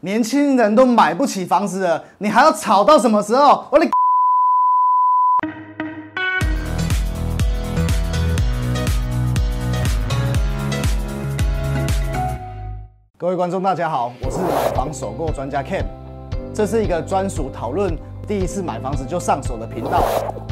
年轻人都买不起房子了，你还要吵到什么时候？我的。各位观众，大家好，我是买房首购专家 Ken，这是一个专属讨论第一次买房子就上手的频道。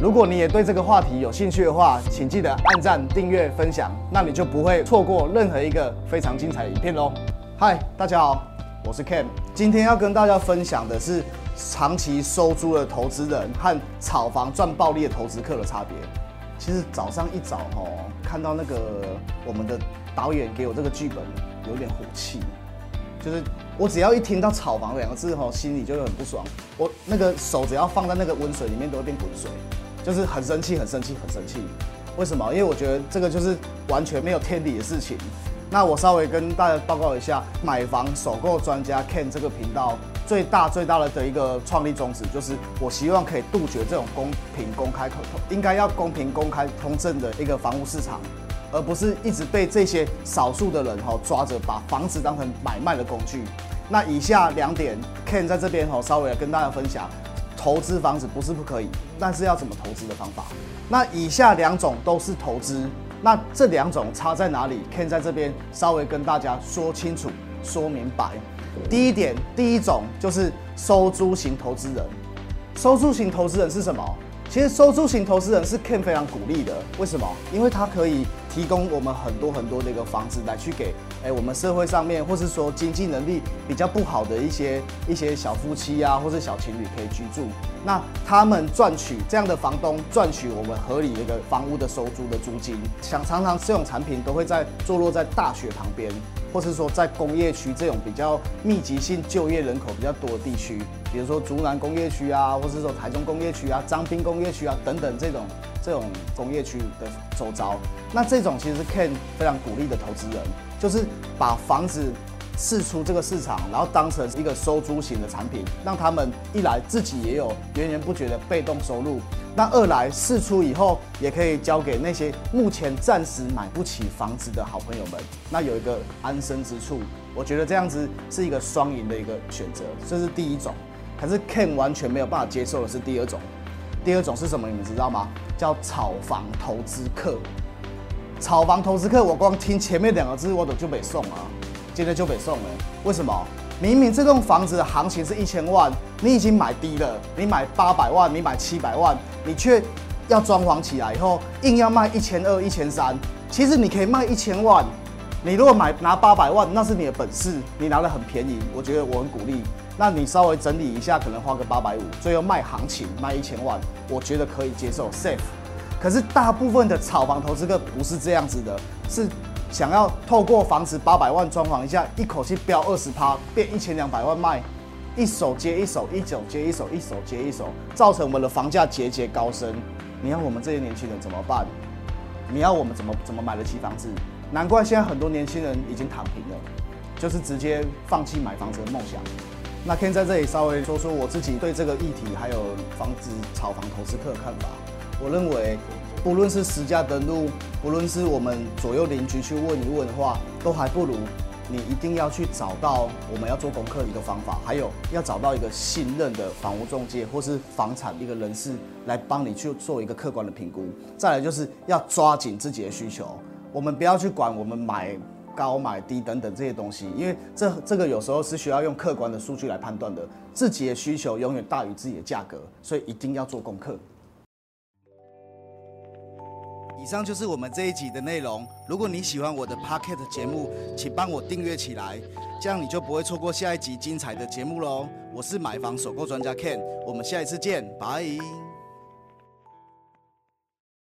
如果你也对这个话题有兴趣的话，请记得按赞、订阅、分享，那你就不会错过任何一个非常精彩的影片喽。嗨，大家好，我是 Ken，今天要跟大家分享的是长期收租的投资人和炒房赚暴利的投资客的差别。其实早上一早哦，看到那个我们的导演给我这个剧本，有点火气。就是我只要一听到炒房两个字吼，心里就会很不爽。我那个手只要放在那个温水里面，都会变滚水，就是很生气，很生气，很生气。为什么？因为我觉得这个就是完全没有天理的事情。那我稍微跟大家报告一下，买房首购专家 Ken 这个频道最大最大的的一个创立宗旨，就是我希望可以杜绝这种公平公开、应该要公平公开通证的一个房屋市场。而不是一直被这些少数的人哈抓着，把房子当成买卖的工具。那以下两点，Ken 在这边哈稍微跟大家分享，投资房子不是不可以，但是要怎么投资的方法。那以下两种都是投资，那这两种差在哪里？Ken 在这边稍微跟大家说清楚、说明白。第一点，第一种就是收租型投资人。收租型投资人是什么？其实收租型投资人是 Ken 非常鼓励的。为什么？因为他可以。提供我们很多很多的一个房子来去给，哎，我们社会上面，或是说经济能力比较不好的一些一些小夫妻啊，或是小情侣可以居住。那他们赚取这样的房东赚取我们合理的一个房屋的收租的租金。想常常这种产品都会在坐落在大学旁边，或是说在工业区这种比较密集性就业人口比较多的地区，比如说竹南工业区啊，或是说台中工业区啊、彰滨工业区啊等等这种。这种工业区的周遭，那这种其实是 Ken 非常鼓励的投资人，就是把房子试出这个市场，然后当成一个收租型的产品，让他们一来自己也有源源不绝的被动收入，那二来试出以后也可以交给那些目前暂时买不起房子的好朋友们，那有一个安身之处。我觉得这样子是一个双赢的一个选择，这是第一种。可是 Ken 完全没有办法接受的是第二种。第二种是什么？你们知道吗？叫炒房投资客。炒房投资客，我光听前面两个字，我都就被送了，今天就给送了。为什么？明明这栋房子的行情是一千万，你已经买低了，你买八百万，你买七百万，你却要装潢起来以后，硬要卖一千二、一千三。其实你可以卖一千万，你如果买拿八百万，那是你的本事，你拿的很便宜，我觉得我很鼓励。那你稍微整理一下，可能花个八百五，最后卖行情卖一千万，我觉得可以接受，safe。可是大部分的炒房投资客不是这样子的，是想要透过房子八百万装潢一下，一口气飙二十趴，变一千两百万卖，一手接一手，一手接一手，一手接一手，造成我们的房价节节高升。你要我们这些年轻人怎么办？你要我们怎么怎么买得起房子？难怪现在很多年轻人已经躺平了，就是直接放弃买房子的梦想。那 Ken 在这里稍微说说我自己对这个议题还有房子炒房投资客的看法。我认为，不论是实价登录，不论是我们左右邻居去问一问的话，都还不如你一定要去找到我们要做功课的一个方法，还有要找到一个信任的房屋中介或是房产一个人士来帮你去做一个客观的评估。再来就是要抓紧自己的需求，我们不要去管我们买。高买低等等这些东西，因为这这个有时候是需要用客观的数据来判断的。自己的需求永远大于自己的价格，所以一定要做功课。以上就是我们这一集的内容。如果你喜欢我的 Pocket 节目，请帮我订阅起来，这样你就不会错过下一集精彩的节目喽。我是买房首购专家 Ken，我们下一次见，拜。